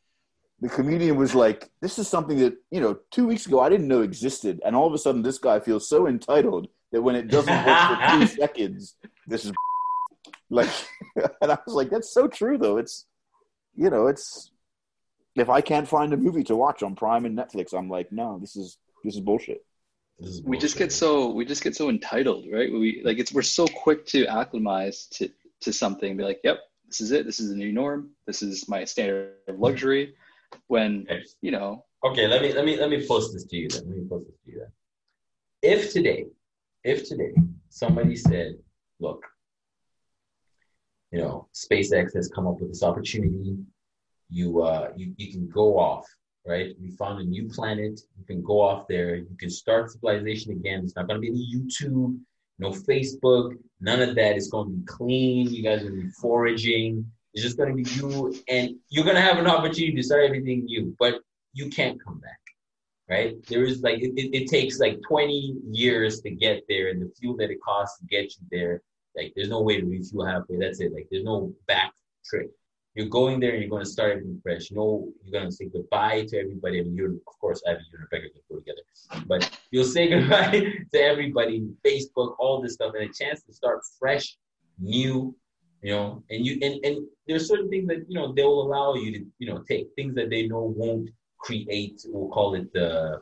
the comedian was like, "This is something that you know, two weeks ago I didn't know existed, and all of a sudden this guy feels so entitled that when it doesn't work for two seconds, this is like." And I was like, "That's so true, though. It's, you know, it's if I can't find a movie to watch on Prime and Netflix, I'm like, no, this is this is bullshit." We just get so we just get so entitled, right? We like it's we're so quick to acclimatize to to something, and be like, yep, this is it. This is the new norm. This is my standard of luxury. When Okay. you know, Okay, let me let me let me post this to you then. Let me post this to you then. If today, if today somebody said, look, you know, SpaceX has come up with this opportunity, you uh you, you can go off, right? You found a new planet, you can go off there, you can start civilization again. It's not gonna be any YouTube, no Facebook, none of that. It's gonna be clean, you guys are gonna be foraging. It's just gonna be you and you're gonna have an opportunity to start everything new, but you can't come back right there is like it, it, it takes like 20 years to get there and the fuel that it costs to get you there like there's no way to refuel halfway that's it. Like there's no back trick. You're going there and you're going to start everything fresh. No, you're going to say goodbye to everybody. I mean, you're of course Abby, you and Rebecca can go together. But you'll say goodbye to everybody facebook all this stuff and a chance to start fresh new you know? And you and, and there's certain things that you know they will allow you to you know take things that they know won't create we'll call it the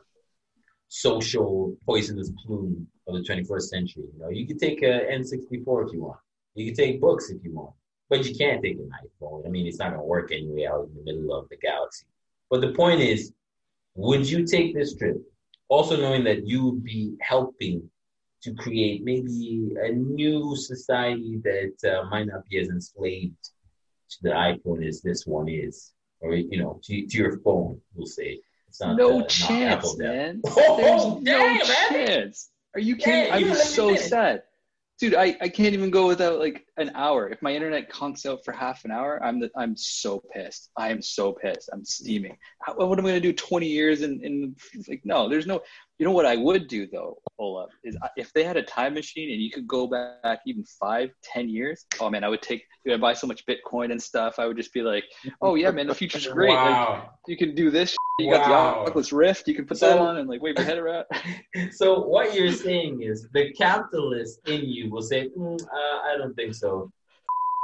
social poisonous plume of the 21st century you know you can take an N64 if you want you can take books if you want but you can't take an iphone i mean it's not going to work anyway out in the middle of the galaxy But the point is, would you take this trip, also knowing that you would be helping to create maybe a new society that uh, might not be as enslaved to the iPhone as this one is, or you know, to, to your phone, we'll say. It's not, no uh, not chance, Apple man. Oh, There's damn, no chance. Are you kidding? Yeah, I'm you so sad. Dude, I, I can't even go without like an hour. If my internet conks out for half an hour, I'm the, I'm so pissed. I am so pissed. I'm steaming. How, what am I gonna do? 20 years in, in like no, there's no. You know what I would do though, Ola, is if they had a time machine and you could go back even five, ten years. Oh man, I would take. Dude, I'd buy so much Bitcoin and stuff. I would just be like, oh yeah, man, the future's great. Like, you can do this. You Wow. got the Oculus Rift. You can put So- that on and like wave your head around. so what you're saying is the capitalist in you will say, mm, uh, I don't think so.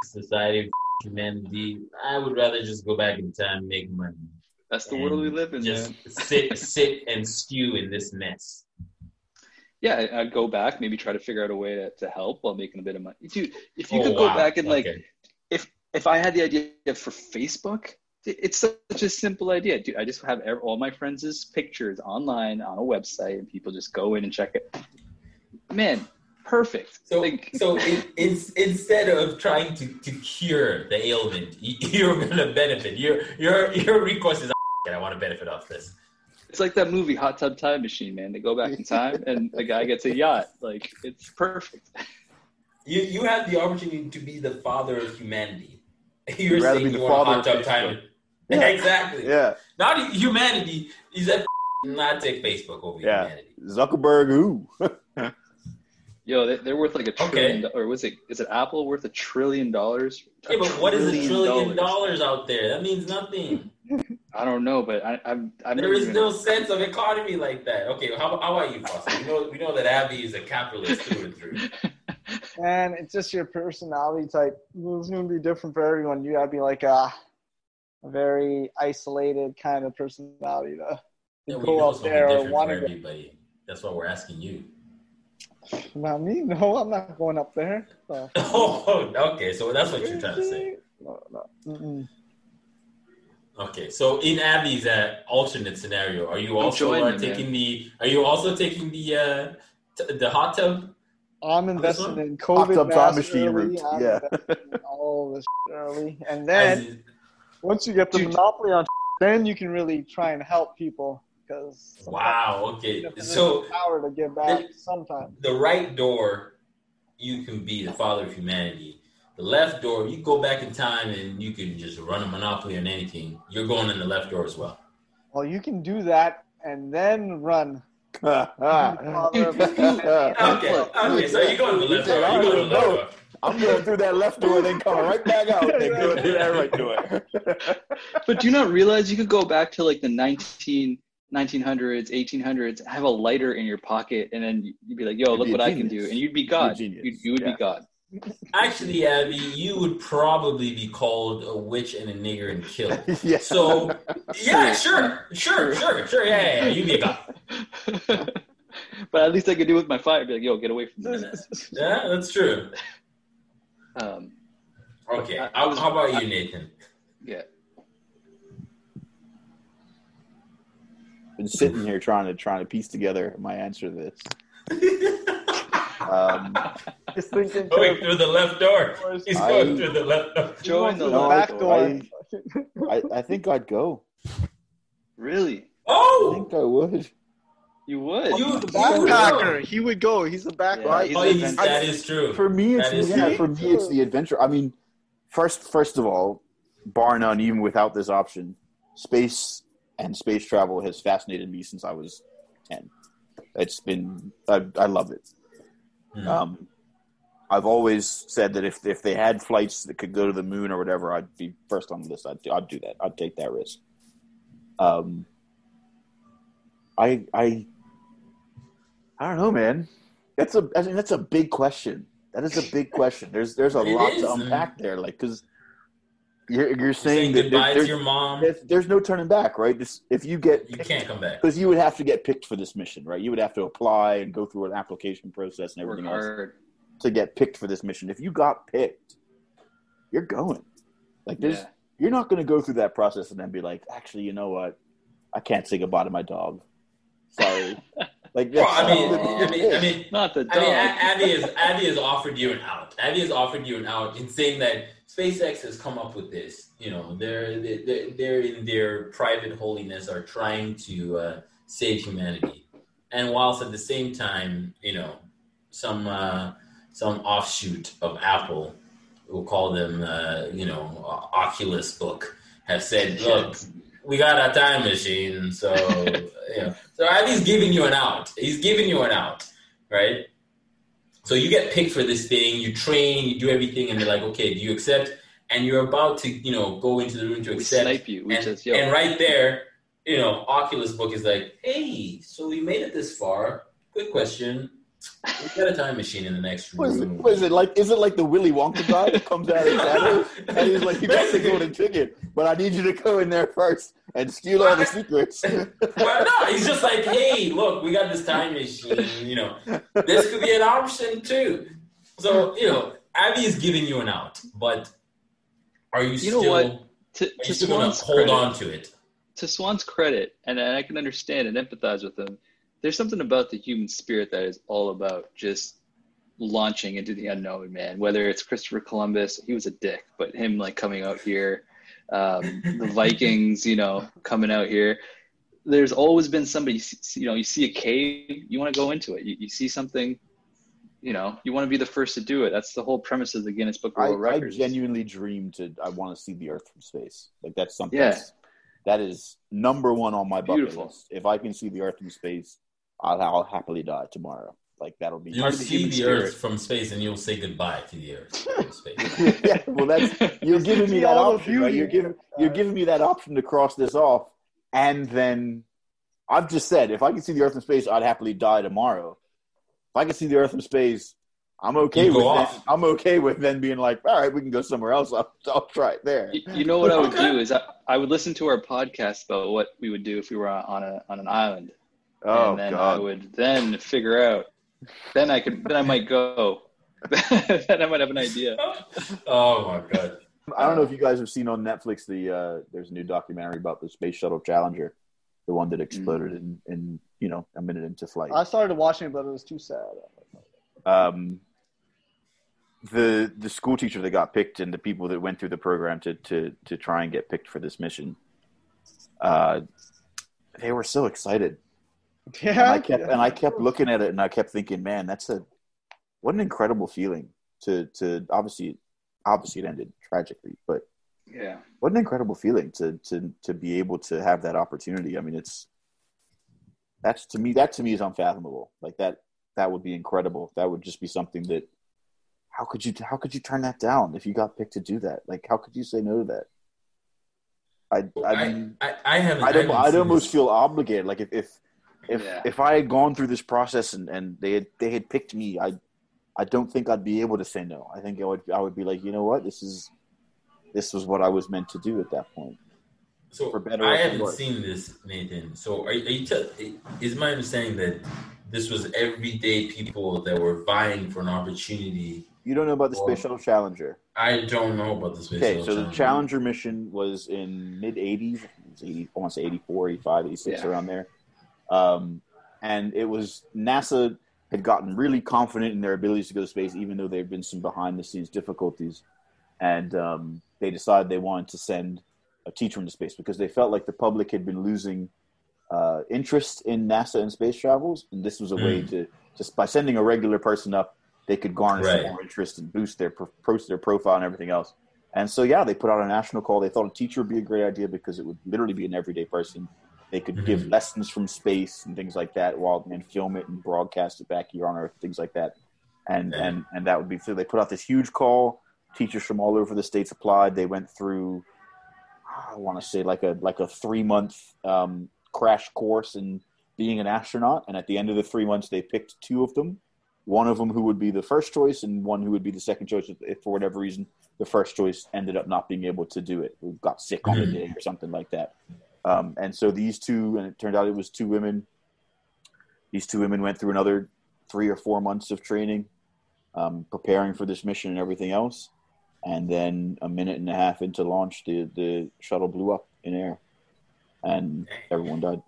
Society, humanity. I would rather just go back in time, make money, That's the world we live in. Just man. sit, sit and stew in this mess. Yeah, I- I'd go back, maybe try to figure out a way to, to help while making a bit of money. Dude, if you Oh, could go wow. back and like, Okay. if if I had the idea for Facebook, it's such a simple idea. Dude, I just have all my friends' pictures online on a website, and people just go in and check it. Man, perfect. So, Like- so it, it's instead of trying to, to cure the ailment, you- you're gonna benefit. Your your your recourse is, I want to benefit off this. It's like that movie Hot Tub Time Machine, man. They go back in time, and the guy gets a yacht. Like it's perfect. You you have the opportunity to be the father of humanity. You're You'd rather saying you the want a father hot tub of time. Facebook. Yeah. exactly. Yeah, Not humanity. He said not take Facebook over Yeah. humanity. Zuckerberg. Who? Yo, they, they're worth like a trillion, do- or was it? Is it Apple worth a trillion dollars? Yeah, but what is a trillion trillion dollars. dollars out there? That means nothing. I don't know, but I, I'm. I'm There is no sense of economy like that. Okay, how, how about you, Foster? We know we know that Abby is a capitalist through and through. And it's just your personality type. It's going to be different for everyone. You got to be like a, a very isolated kind of personality to, Yeah, to we go know out there be or want to go. That's why we're asking you. Not me. No, I'm not going up there. So. Oh, okay. So that's what you're trying to say. No, no. Mm-mm. Okay, so in Abby's uh, alternate scenario, are you also uh, joining, taking the? Are you also taking the uh, t- the hot tub? I'm investing one? in Hot tub time masks machine early. route. I'm Yeah. in all this early, and then As in- once you get the Dude. monopoly on, then you can really try and help people because wow. Okay. So power to give back sometimes. the right door, you can be the father of humanity. The left door, you go back in time and you can just run a monopoly on anything. You're going in the left door as well. Well, you can do that and then run. I'm Dude, if you- Okay. Okay. So you're going to the left door. You're going to the left door. Going through that left door and then coming right back out. Then going through that right door. But do you not realize you could go back to like the 19, 1900s, 1800s, have a lighter in your pocket, and then you'd be like, "Yo, You'd look be a what I can do," and you'd be You'd be a God. genius. You, you would Yeah. be God. Actually, Abby, you would probably be called a witch and a nigger and killed. yeah. So, yeah, sure, sure, sure, sure. Yeah, yeah, yeah. you'd be a god. but at least I could do it with my fire. Be like, "Yo, get away from me." Yeah, that's true. Um, Okay. I- I How, was- how about you, Nathan? yeah. been sitting here trying to trying to piece together my answer to this. Um, Just thinking. Going through the left door. He's I- going through the left door. Join the No, back door. I, I think I'd go. Really? I Oh! think I would. You would? You- He's a backpacker. He would go. He's a backpacker. Yeah, he's Oh, he's- that is true. For me, it's That is yeah, true. for me it's the adventure. I mean, first first of all, bar none, even without this option, space and space travel has fascinated me since I was ten. It's been I, I love it. Hmm. Um, I've always said that if if they had flights that could go to the moon or whatever, I'd be first on the list. I'd I'd do that. I'd take that risk. Um, I I I don't know, man. That's a I mean, that's a big question. That is a big question. There's there's a It lot is, to and- unpack there, like because you're you're Saying saying that goodbye there- to your mom. there's, there's no turning back, right? This, if you get You can't come back. because you would have to get picked for this mission, right? You would have to apply and go through an application process and Work everything else hard. to get picked for this mission. If you got picked, you're going. Like there's Yeah. you're not going to go through that process and then be like, actually, you know what? I can't say goodbye to my dog. Sorry. like, Well, I mean, not- I mean, I mean, Not the dog. I mean, Abby has Abby has offered you an out. Abby has offered you an out in saying that SpaceX has come up with this. You know, they're they're, they're in their private holiness are trying to uh, save humanity, and whilst at the same time, you know, some uh, some offshoot of Apple, we'll call them, uh, you know, Oculus Book, have said, look. We got a time machine, so you know. So Abby's giving you an out. He's giving you an out, right? So you get picked for this thing, you train, you do everything, and they're like, okay, do you accept? And you're about to, you know, go into the room to we accept. snipe you. We and, just yo. and right there, you know, Oculus Book is like, hey, so we made it this far. Good question. We got a time machine in the next What is, it, room. what is it like? Is it like the Willy Wonka guy that comes out of shadows and he's like, "You got to go to the golden ticket, but I need you to go in there first and steal all the secrets." well, no, he's just like, hey, look, we got this time machine. You know, this could be an option too. So you know, Abby is giving you an out, but are you, You know still? what? Are to, you to still gonna hold credit, on to it? to Swan's credit, and I can understand and empathize with him. There's something about the human spirit that is all about just launching into the unknown, man. Whether it's Christopher Columbus, he was a dick, but him like coming out here, um, the Vikings, you know, coming out here. There's always been somebody, you know, you see a cave, you want to go into it. You, you see something, you know, you want to be the first to do it. That's the whole premise of the Guinness Book of World I Records. I genuinely dream to. I want to see the Earth from space. Like that's something. Yeah. that is number one on my bucket Beautiful. list. If I can see the Earth from space, I'll, I'll happily die tomorrow. Like that'll be. You'll Part of the see human the spirit. Earth from space, and you'll say goodbye to the Earth from space. yeah, well, that's you're giving me that option. Right? You're giving you're giving me that option to cross this off, and then I've just said if I can see the Earth from space, I'd happily die tomorrow. If I can see the Earth from space, I'm okay You with off. then, I'm okay with then being like, all right, we can go somewhere else. I'll, I'll try it there. You, you know what I would do is I, I would listen to our podcast about what we would do if we were on a on an island, Oh and then I would then figure out. Then I could. Then I might go. then I might have an idea. oh my god! I don't know if you guys have seen on Netflix the uh, there's a new documentary about the space shuttle Challenger, the one that exploded in, in you know a minute into flight. I started watching it, but it was too sad. um, the the school teacher that got picked and the people that went through the program to to to try and get picked for this mission, uh, they were so excited. Yeah, And I kept and I kept looking at it and I kept thinking, man, that's a what an incredible feeling to to obviously obviously it ended tragically, but Yeah. what an incredible feeling to to to be able to have that opportunity. I mean, it's that's to me that to me is unfathomable. Like that that would be incredible. That would just be something that how could you how could you turn that down if you got picked to do that? Like how could you say no to that? I I I, mean I, I haven't. I'd, I haven't I'd seen almost this. feel obligated. Like if if if, Yeah. if I had gone through this process and, and they had they had picked me, I I don't think I'd be able to say no. I think I would I would be like, you know what, this is this was what I was meant to do at that point. So for better I haven't worse. seen this, Nathan. So are, are you? Tell, is my understanding that this was everyday people that were vying for an opportunity? You don't know about the Space Shuttle Challenger. I don't know about the space. Okay, Shuttle so the Challenger. Challenger mission was in mid 80s, it was 80, I want to say 84, 85, 86, Yeah. around there. Um, and it was NASA had gotten really confident in their abilities to go to space, even though there had been some behind the scenes difficulties. And um, they decided they wanted to send a teacher into space because they felt like the public had been losing uh, interest in NASA and space travels. And this was a way to, just by sending a regular person up, they could garner Right. some more interest and boost their pro- their profile and everything else. And so, yeah, they put out a national call. They thought a teacher would be a great idea because it would literally be an everyday person. They could give Mhm. lessons from space and things like that, while and film it and broadcast it back here on Earth, things like that. And Yeah. and and that would be so. They put out this huge call. Teachers from all over the states applied. They went through, I want to say like a like a three month um, crash course in being an astronaut. And at the end of the three months, they picked two of them. One of them who would be the first choice, and one who would be the second choice. If for whatever reason the first choice ended up not being able to do it, who got sick on the Mhm. day or something like that. Um, and so these two, and it turned out it was two women. These two women went through another three or four months of training, um, preparing for this mission and everything else. and then a minute and a half into launch, the the shuttle blew up in air, and everyone died.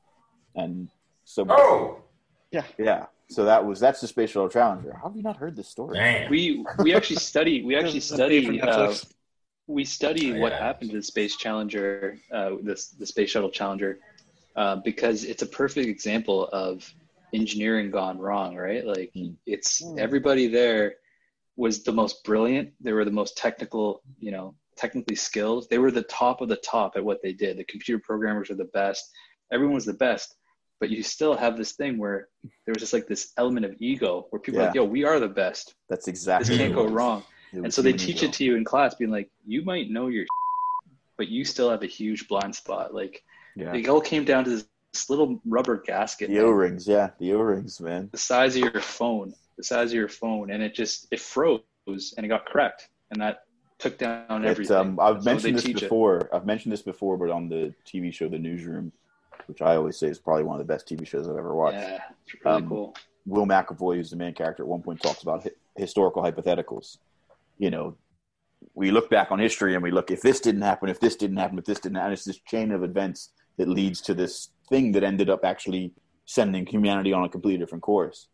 And so, Oh, yeah, yeah, so that was that's the Space Shuttle Challenger. How have you not heard this story? damn. We we actually study we actually That's paid for study uh, we study Oh, what happened to the space challenger uh, this the space shuttle challenger uh, because it's a perfect example of engineering gone wrong right like Mm. it's Mm. everybody there was the most brilliant they were the most technical you know technically skilled they were the top of the top at what they did the computer programmers were the best everyone was the best but you still have this thing where there was just like this element of ego where people are like yo we are the best That's exactly this can't go wrong and so they teach ego. it to you in class, being like, you might know your, but you still have a huge blind spot. Like Yeah. it all came down to this, this little rubber gasket, The O rings, yeah, the O rings, man. the size of your phone, the size of your phone, and it just it froze and it got cracked, and that took down It, everything. um, I've what mentioned this teach it. before. I've mentioned this before, but on the TV show The Newsroom, which I always say is probably one of the best TV shows I've ever watched. Yeah, it's really Um, cool. Will McAvoy, who's the main character, at one point talks about hi- historical hypotheticals. You know, we look back on history and we look if this didn't happen, if this didn't happen, if this didn't happen. It's this chain of events that leads to this thing that ended up actually sending humanity on a completely different course.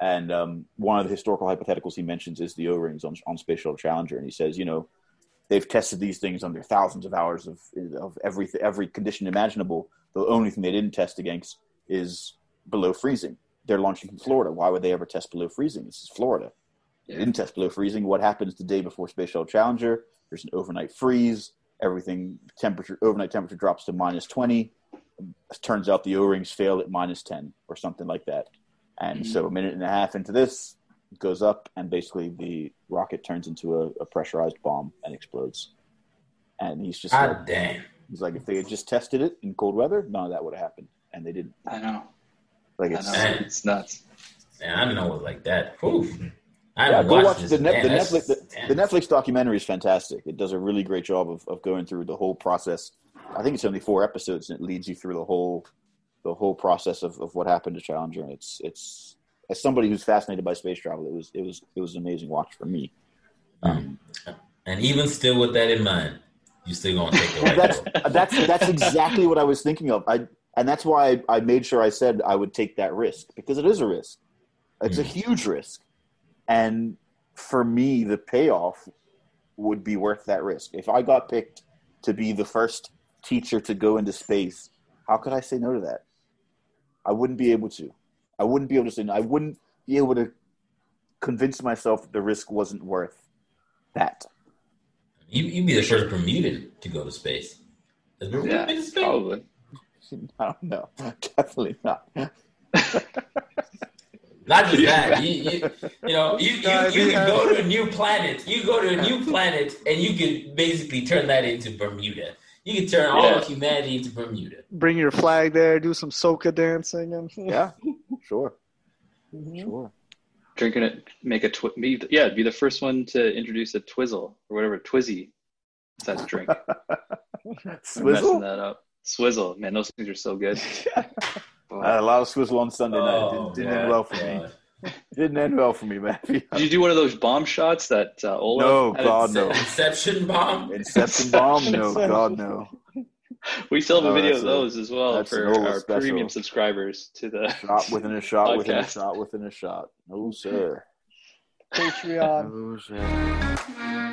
And um, one of the historical hypotheticals he mentions is the O rings on, on Space Shuttle Challenger, and he says, you know, they've tested these things under thousands of hours of of every every condition imaginable. The only thing they didn't test against is below freezing. They're launching from Florida. Why would they ever test below freezing? This is Florida. They didn't test below freezing. What happens the day before Space Shuttle Challenger? There's an overnight freeze. Everything temperature overnight temperature drops to minus twenty. It turns out the O-rings fail at minus ten or something like that. And so a hmm. minute and a half into this, goes up, and basically the rocket turns into a, a pressurized bomb and explodes. And he's just like, God damn. He's like, if they had just tested it in cold weather, none of that would have happened, and they didn't. I know, Like it's know, it's nuts. Man, I didn't know it was like that. Whew. I yeah, go watched watch this. the, net, Damn, the Netflix. The, the Netflix documentary is fantastic. It does a really great job of, of going through the whole process. I think it's only four episodes, and it leads you through the whole the whole process of, of what happened to Challenger. And it's it's as somebody who's fascinated by space travel, it was it was it was an amazing watch for me. Um, And even still with that in mind, you still gonna take the right that's road. that's that's exactly what I was thinking of. I and that's why I, I made sure I said I would take that risk because it is a risk. It's a Mm. huge risk, and for me, the payoff would be worth that risk. If I got picked to be the first teacher to go into space, how could I say no to that? I wouldn't be able to. I wouldn't be able to say no. I wouldn't be able to convince myself the risk wasn't worth that. You you be the first Bermudan to go to space. Has Bermuda Yeah, been to space? probably. I don't know. Definitely not. Not just that. You, you, you know, you, you, you can go to a new planet. You go to a new planet, and you can basically turn that into Bermuda. You can turn all Yeah. of humanity into Bermuda. Bring your flag there, do some soca dancing, and Yeah, sure, Mhm. sure. Drinking it, make a twi- be yeah, be the first one to introduce a twizzle or whatever twizzy. That's drink. We're messing Swizzle. that up. Swizzle, man, those things are so good. Oh. I had a lot of swizzle on Sunday night. Oh, Didn't, didn't yeah. end well for me. Didn't end well for me, man. Did you do one of those bomb shots that uh, Ola? No. God, no. Inception bomb. Inception bomb? No, God, no. We still have a video that's of a- those as well for our special. premium subscribers to the. Shot within a shot within a Podcast. shot within a shot. No, sir. Patreon. No, sir.